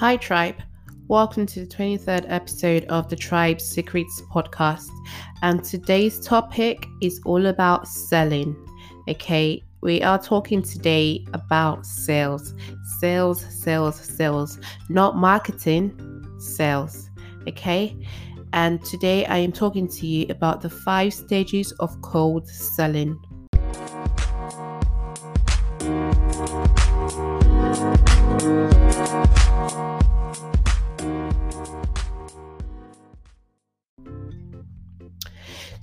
Hi, Tribe. Welcome to the 23rd episode of the Tribe Secrets podcast. And today's topic is all about selling. Okay, we are talking today about sales. Sales, sales, sales, not marketing, sales. Okay, and today I am talking to you about the five stages of cold selling.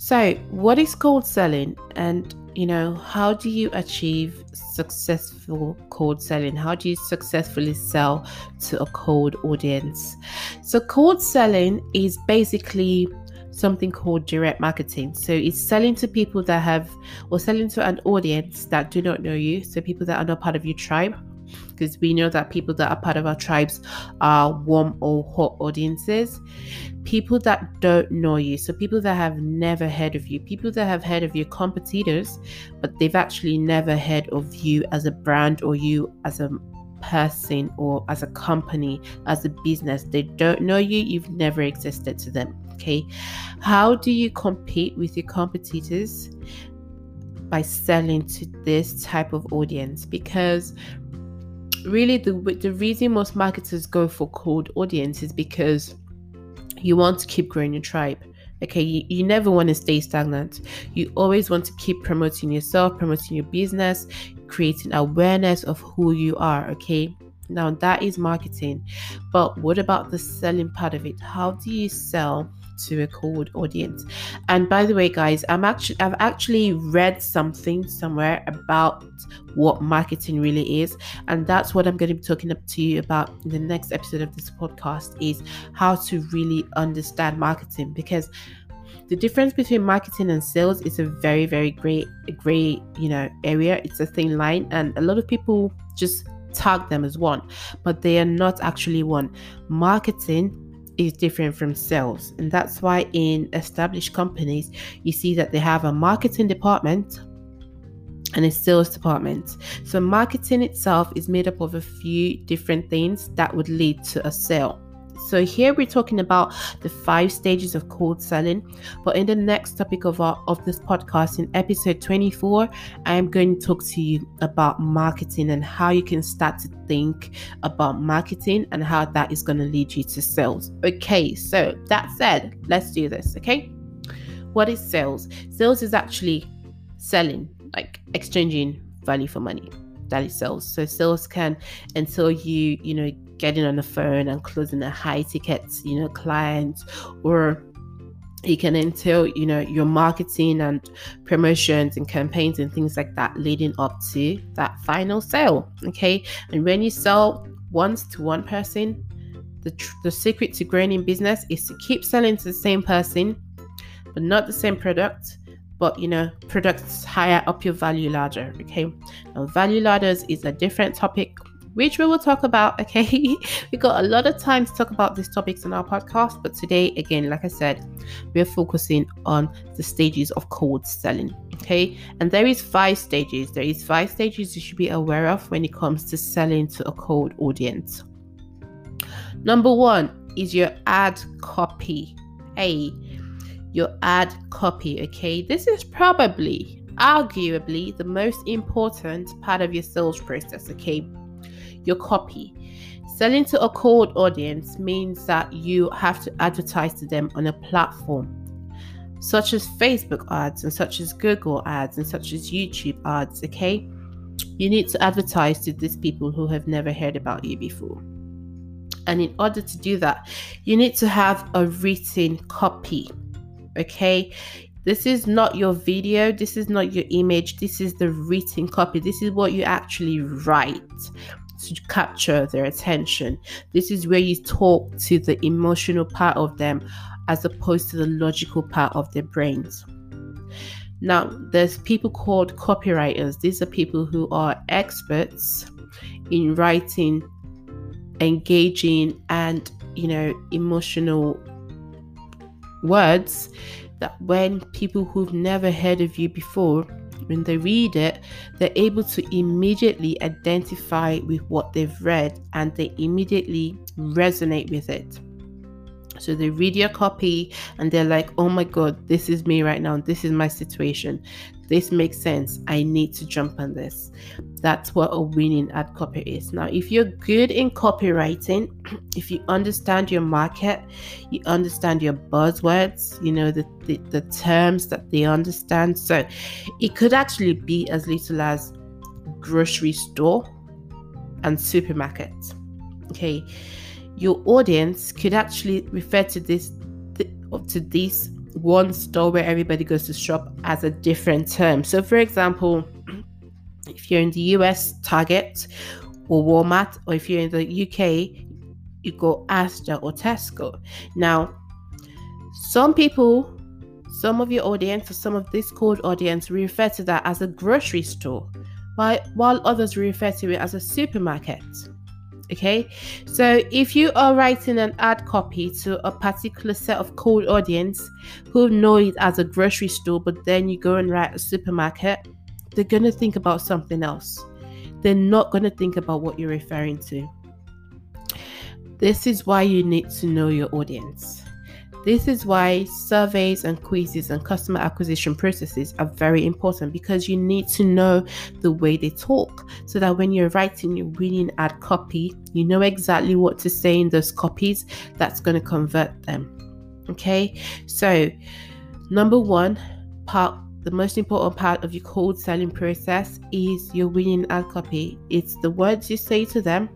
So, what is cold selling? And, you know, how do you achieve successful cold selling? How do you successfully sell to a cold audience? So, cold selling is basically something called direct marketing. So, it's selling to people that have, or selling to an audience that do not know you. So, people that are not part of your tribe because we know that people that are part of our tribes are warm or hot audiences. People that don't know you, so people that have never heard of you, people that have heard of your competitors, but they've actually never heard of you as a brand or you as a person or as a company, as a business. They don't know you, you've never existed to them. Okay. How do you compete with your competitors? By selling to this type of audience because really the the reason most marketers go for cold audience is because you want to keep growing your tribe okay? You, you never want to stay stagnant. You always want to keep promoting yourself promoting your business creating awareness of who you are okay? Now that is marketing. But what about the selling part of it? How do you sell to a cold audience. And by the way, guys, I'm actually I've actually read something somewhere about what marketing really is, and that's what I'm going to be talking up to you about in the next episode of this podcast is how to really understand marketing. Because the difference between marketing and sales is a very very great great you know area. It's a thin line and a lot of people just tag them as one but they are not actually one. Marketing is different from sales. And that's why in established companies, you see that they have a marketing department and a sales department. So, marketing itself is made up of a few different things that would lead to a sale. So here we're talking about the five stages of cold selling. But in the next topic of our of this podcast, in episode 24, I am going to talk to you about marketing and how you can start to think about marketing and how that is going to lead you to sales. Okay, so that said, let's do this. Okay, what is sales? Sales is actually selling, like exchanging value for money that is sales. So sales can until you, you know, getting on the phone and closing a high ticket, you know, client or it can entail, you know, your marketing and promotions and campaigns and things like that leading up to that final sale. Okay. And when you sell once to one person, the, tr- the secret to growing in business is to keep selling to the same person, but not the same product but you know products higher up your value ladder okay now value ladders is a different topic which we will talk about okay? We got a lot of time to talk about these topics in our podcast but today again like i said we're focusing on the stages of cold selling okay? And there is five stages. There is five stages you should be aware of when it comes to selling to a cold audience. Number one is your ad copy. A your ad copy, okay? This is probably, arguably, the most important part of your sales process, okay? Your copy. Selling to a cold audience means that you have to advertise to them on a platform such as Facebook ads and such as Google ads and such as YouTube ads, okay? You need to advertise to these people who have never heard about you before. And in order to do that, you need to have a written copy okay this is not your video this is not your image this is the written copy this is what you actually write to capture their attention. This is where you talk to the emotional part of them as opposed to the logical part of their brains. Now there's people called copywriters. These are people who are experts in writing engaging and you know emotional words that when people who've never heard of you before when they read it, they're able to immediately identify with what they've read and they immediately resonate with it. So they read your copy and they're like, oh my God, this is me right now. This is my situation. This makes sense. I need to jump on this. That's what a winning ad copy is. Now, if you're good in copywriting, if you understand your market, you understand your buzzwords, you know, the, the, the terms that they understand. So it could actually be as little as grocery store and supermarket. Okay your audience could actually refer to this to this one store where everybody goes to shop as a different term. So, for example, if you're in the US, Target or Walmart, or if you're in the UK, you go Asda or Tesco. Now, some people, some of your audience, or some of this cold audience refer to that as a grocery store, while, while others refer to it as a supermarket. Okay, so if you are writing an ad copy to a particular set of cold audience who know it as a grocery store, but then you go and write a supermarket, they're gonna think about something else. They're not gonna think about what you're referring to. This is why you need to know your audience. This is why surveys and quizzes and customer acquisition processes are very important because you need to know the way they talk so that when you're writing your winning ad copy, you know exactly what to say in those copies that's going to convert them. Okay, so number one part the most important part of your cold selling process is your winning ad copy. It's the words you say to them,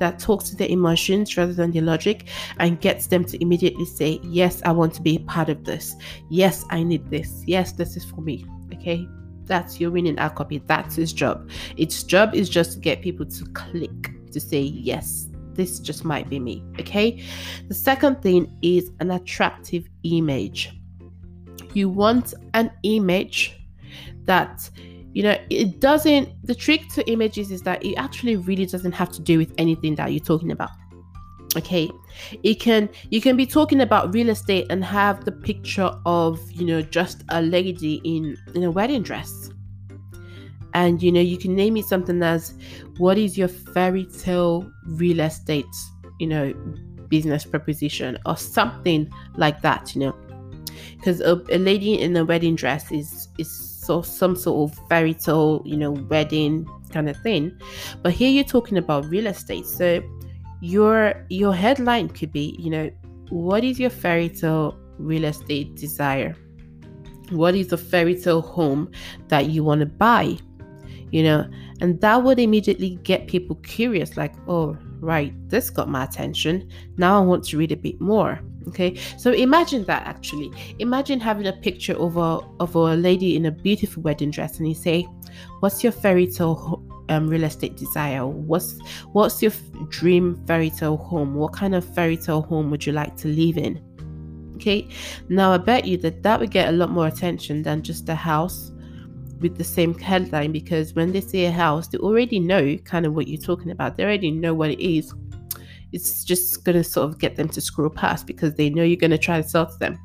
that talks to their emotions rather than their logic and gets them to immediately say, Yes, I want to be a part of this. Yes, I need this. Yes, this is for me. Okay. That's your winning ad copy. That's his job. Its job is just to get people to click to say, Yes, this just might be me. Okay. The second thing is an attractive image. You want an image that you know it doesn't the trick to images is that it actually really doesn't have to do with anything that you're talking about. Okay it can you can be talking about real estate and have the picture of you know just a lady in in a wedding dress. And you know you can name it something as what is your fairy tale real estate you know business proposition or something like that you know? Because a, a lady in a wedding dress is is so some sort of fairy tale, you know, wedding kind of thing. But here you're talking about real estate. So your your headline could be, you know, what is your fairy tale real estate desire? What is the fairy tale home that you want to buy? You know, and that would immediately get people curious, like, oh, right, this got my attention. Now I want to read a bit more. Okay, so imagine that actually. Imagine having a picture of a of a lady in a beautiful wedding dress, and you say, "What's your fairy tale um, real estate desire? What's what's your dream fairy tale home? What kind of fairy tale home would you like to live in?" Okay, now I bet you that that would get a lot more attention than just a house with the same headline because when they see a house, they already know kind of what you're talking about. They already know what it is it's just going to sort of get them to scroll past because they know you're going to try to sell to them.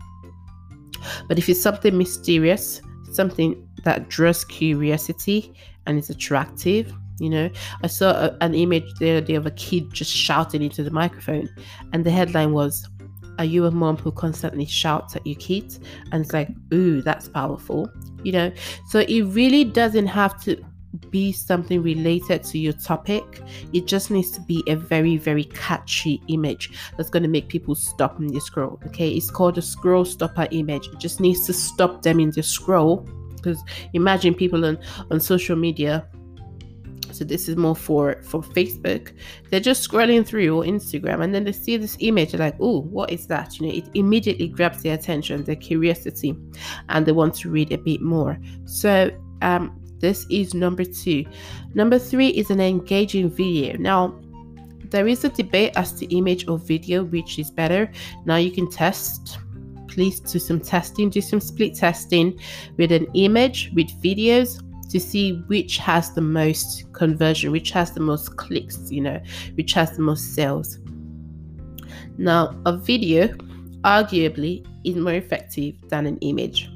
But if it's something mysterious, something that draws curiosity and is attractive, you know, I saw a, an image the other day of a kid just shouting into the microphone, and the headline was, Are you a mom who constantly shouts at your kids? And it's like, Ooh, that's powerful, you know. So it really doesn't have to be something related to your topic. It just needs to be a very, very catchy image that's going to make people stop in the scroll. Okay, it's called a scroll stopper image. It just needs to stop them in the scroll. Because imagine people on, on social media. So this is more for for Facebook. They're just scrolling through or Instagram, and then they see this image. They're like, "Oh, what is that?" You know, it immediately grabs their attention, their curiosity, and they want to read a bit more. So um, this is number two. Number three is an engaging video. Now, there is a debate as to image or video, which is better. Now you can test. Please do some testing, do some split testing with an image, with videos to see which has the most conversion, which has the most clicks, you know, which has the most sales. Now, a video arguably is more effective than an image.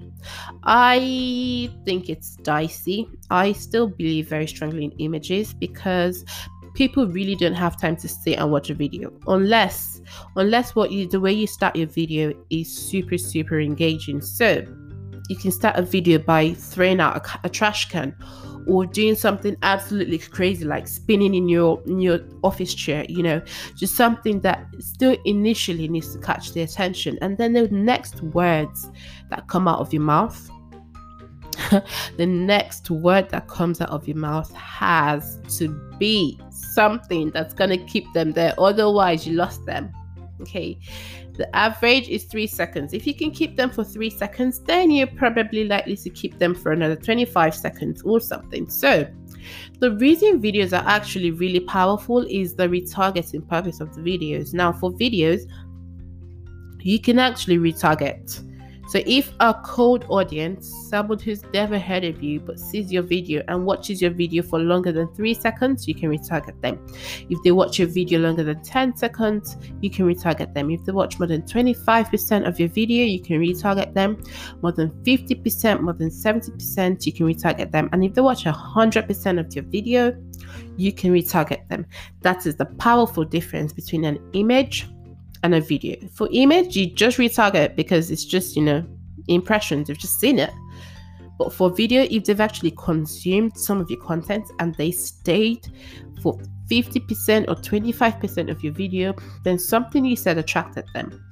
I think it's dicey. I still believe very strongly in images because people really don't have time to sit and watch a video unless unless what you the way you start your video is super super engaging. So you can start a video by throwing out a, a trash can or doing something absolutely crazy like spinning in your in your office chair you know just something that still initially needs to catch the attention. And then the next words that come out of your mouth the next word that comes out of your mouth has to be something that's going to keep them there. Otherwise you lost them okay the average is three seconds. If you can keep them for three seconds, then you're probably likely to keep them for another 25 seconds or something. So, the reason videos are actually really powerful is the retargeting purpose of the videos. Now, for videos, you can actually retarget. So if a cold audience, someone who's never heard of you but sees your video and watches your video for longer than three seconds, you can retarget them. If they watch your video longer than 10 seconds, you can retarget them. If they watch more than 25% of your video, you can retarget them. More than 50%, more than 70%, you can retarget them. And if they watch 100% of your video, you can retarget them. That is the powerful difference between an image and a video. For image, you just retarget because it's just, you know, impressions, you've just seen it. But for video, if they've actually consumed some of your content and they stayed for 50% or 25% of your video, then something you said attracted them.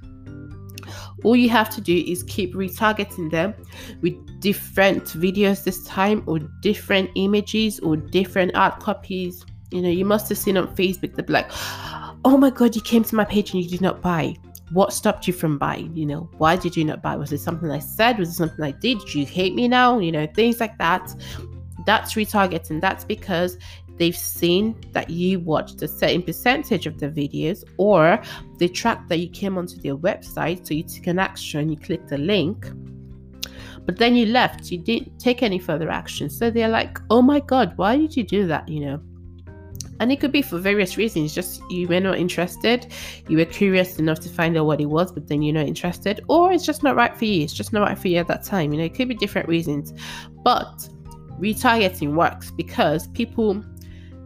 All you have to do is keep retargeting them with different videos this time, or different images, or different ad copies. You know, you must have seen on Facebook, be like, oh my god, you came to my page and you did not buy. What stopped you from buying? You know, why did you not buy? Was it something I said? Was it something I did? Did you hate me now? You know, things like that. That's retargeting. That's because they've seen that you watched a certain percentage of the videos or they tracked that you came onto their website so you took an action you clicked a link but then you left you didn't take any further action so they're like oh my god why did you do that you know and it could be for various reasons just you were not interested you were curious enough to find out what it was but then you're not interested or it's just not right for you it's just not right for you at that time you know it could be different reasons. But retargeting works because people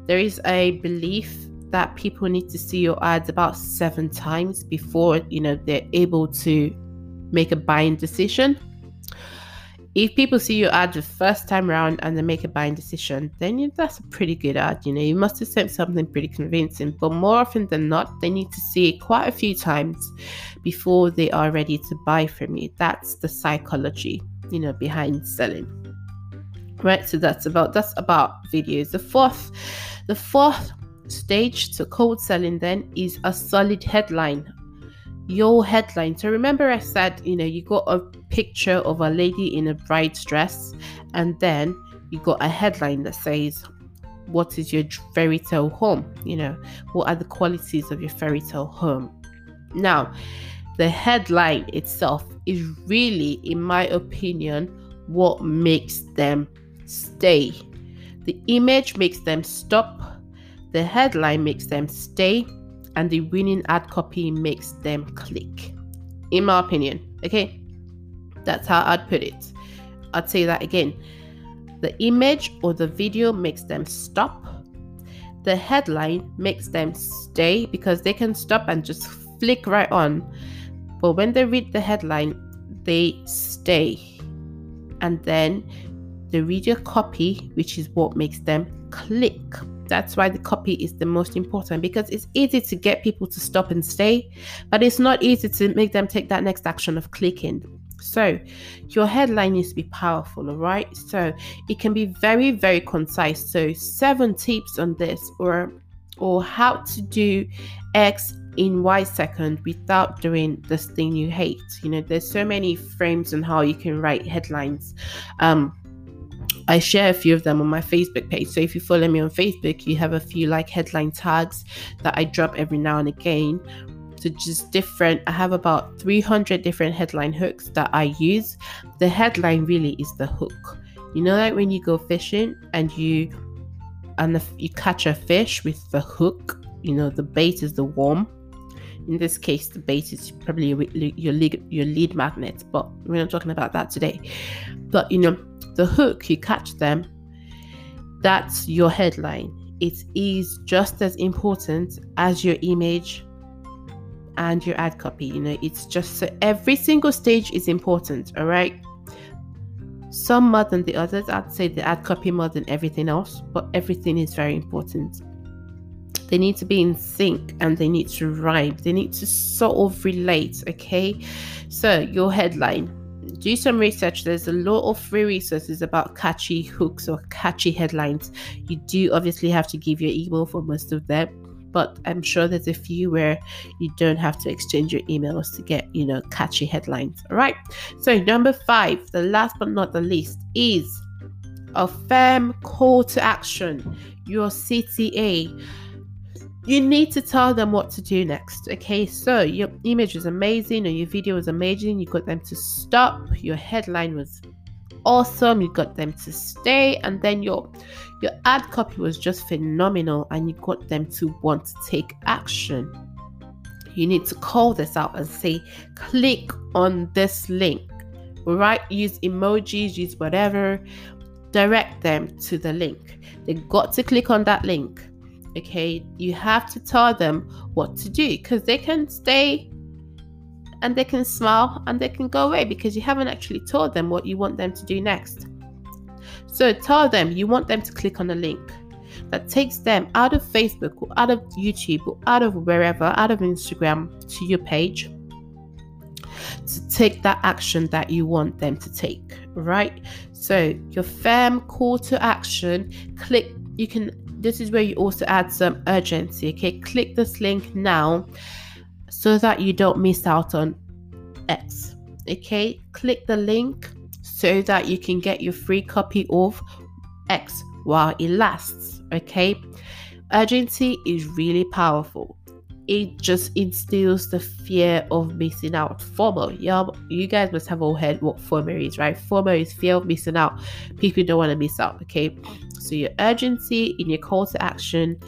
there is a belief that people need to see your ads about seven times before you know they're able to make a buying decision if people see your ad the first time around and they make a buying decision, then you, that's a pretty good ad. You know, you must have sent something pretty convincing. But more often than not, they need to see it quite a few times before they are ready to buy from you. That's the psychology, you know, behind selling. Right. So that's about that's about videos. The fourth, the fourth stage to cold selling then is a solid headline your headline. So remember, I said, you know, you got a picture of a lady in a bride's dress, and then you got a headline that says, What is your fairy tale home? You know, what are the qualities of your fairy tale home? Now, the headline itself is really, in my opinion, what makes them stay. The image makes them stop, the headline makes them stay and the winning ad copy makes them click. In my opinion, okay? That's how I'd put it. I'd say that again. The image or the video makes them stop. The headline makes them stay because they can stop and just flick right on. But when they read the headline, they stay. And then the video copy, which is what makes them click. That's why the copy is the most important because it's easy to get people to stop and stay, but it's not easy to make them take that next action of clicking. So, your headline needs to be powerful, all right? So, it can be very, very concise. So, seven tips on this, or or how to do X in Y second without doing this thing you hate. You know, there's so many frames on how you can write headlines. Um, I share a few of them on my Facebook page. So if you follow me on Facebook, you have a few like headline tags that I drop every now and again. So just different. I have about 300 different headline hooks that I use. The headline really is the hook. You know, like when you go fishing and you and the, you catch a fish with the hook. You know, the bait is the worm. In this case, the bait is probably your, your lead your lead magnet, but we're not talking about that today. But you know, the hook you catch them. That's your headline. It is just as important as your image and your ad copy. You know, it's just so every single stage is important. All right. Some more than the others. I'd say the ad copy more than everything else, but everything is very important. They need to be in sync and they need to rhyme. They need to sort of relate. Okay. So, your headline do some research. There's a lot of free resources about catchy hooks or catchy headlines. You do obviously have to give your email for most of them but I'm sure there's a few where you don't have to exchange your emails to get, you know, catchy headlines. All right. So, number five, the last but not the least, is a firm call to action, your CTA. You need to tell them what to do next. Okay, so your image is amazing or your video is amazing. You got them to stop. Your headline was awesome. You got them to stay, and then your your ad copy was just phenomenal, and you got them to want to take action. You need to call this out and say, click on this link. Right? Use emojis, use whatever. Direct them to the link. They got to click on that link. Okay, you have to tell them what to do because they can stay and they can smile and they can go away because you haven't actually told them what you want them to do next. So tell them you want them to click on a link that takes them out of Facebook or out of YouTube or out of wherever, out of Instagram to your page to take that action that you want them to take, right? So your firm call to action, click, you can, this is where you also add some urgency, okay? Click this link now so that you don't miss out on X. Okay, click the link so that you can get your free copy of X while it lasts. Okay, urgency is really powerful. It just instills the fear of missing out. FOMO, yeah, you guys must have all heard what FOMO is, right? FOMO is fear of missing out. People don't want to miss out. Okay, so your urgency in your call to action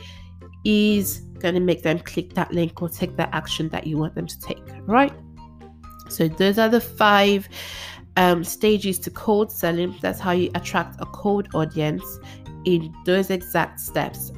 is going to make them click that link or take that action that you want them to take, right? So, those are the five um, stages to cold selling. That's how you attract a cold audience in those exact steps.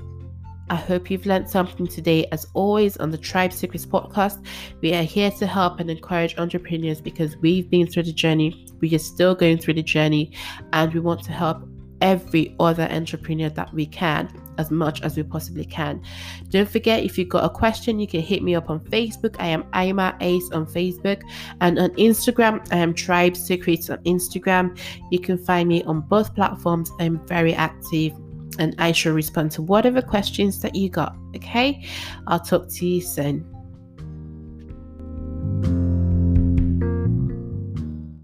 I hope you've learned something today. As always, on the Tribe Secrets podcast, we are here to help and encourage entrepreneurs because we've been through the journey, we are still going through the journey, and we want to help every other entrepreneur that we can as much as we possibly can. Don't forget, if you've got a question, you can hit me up on Facebook. I am Ima Ace on Facebook, and on Instagram, I am Tribe Secrets on Instagram. You can find me on both platforms. I'm very active. And I shall respond to whatever questions that you got. Okay, I'll talk to you soon.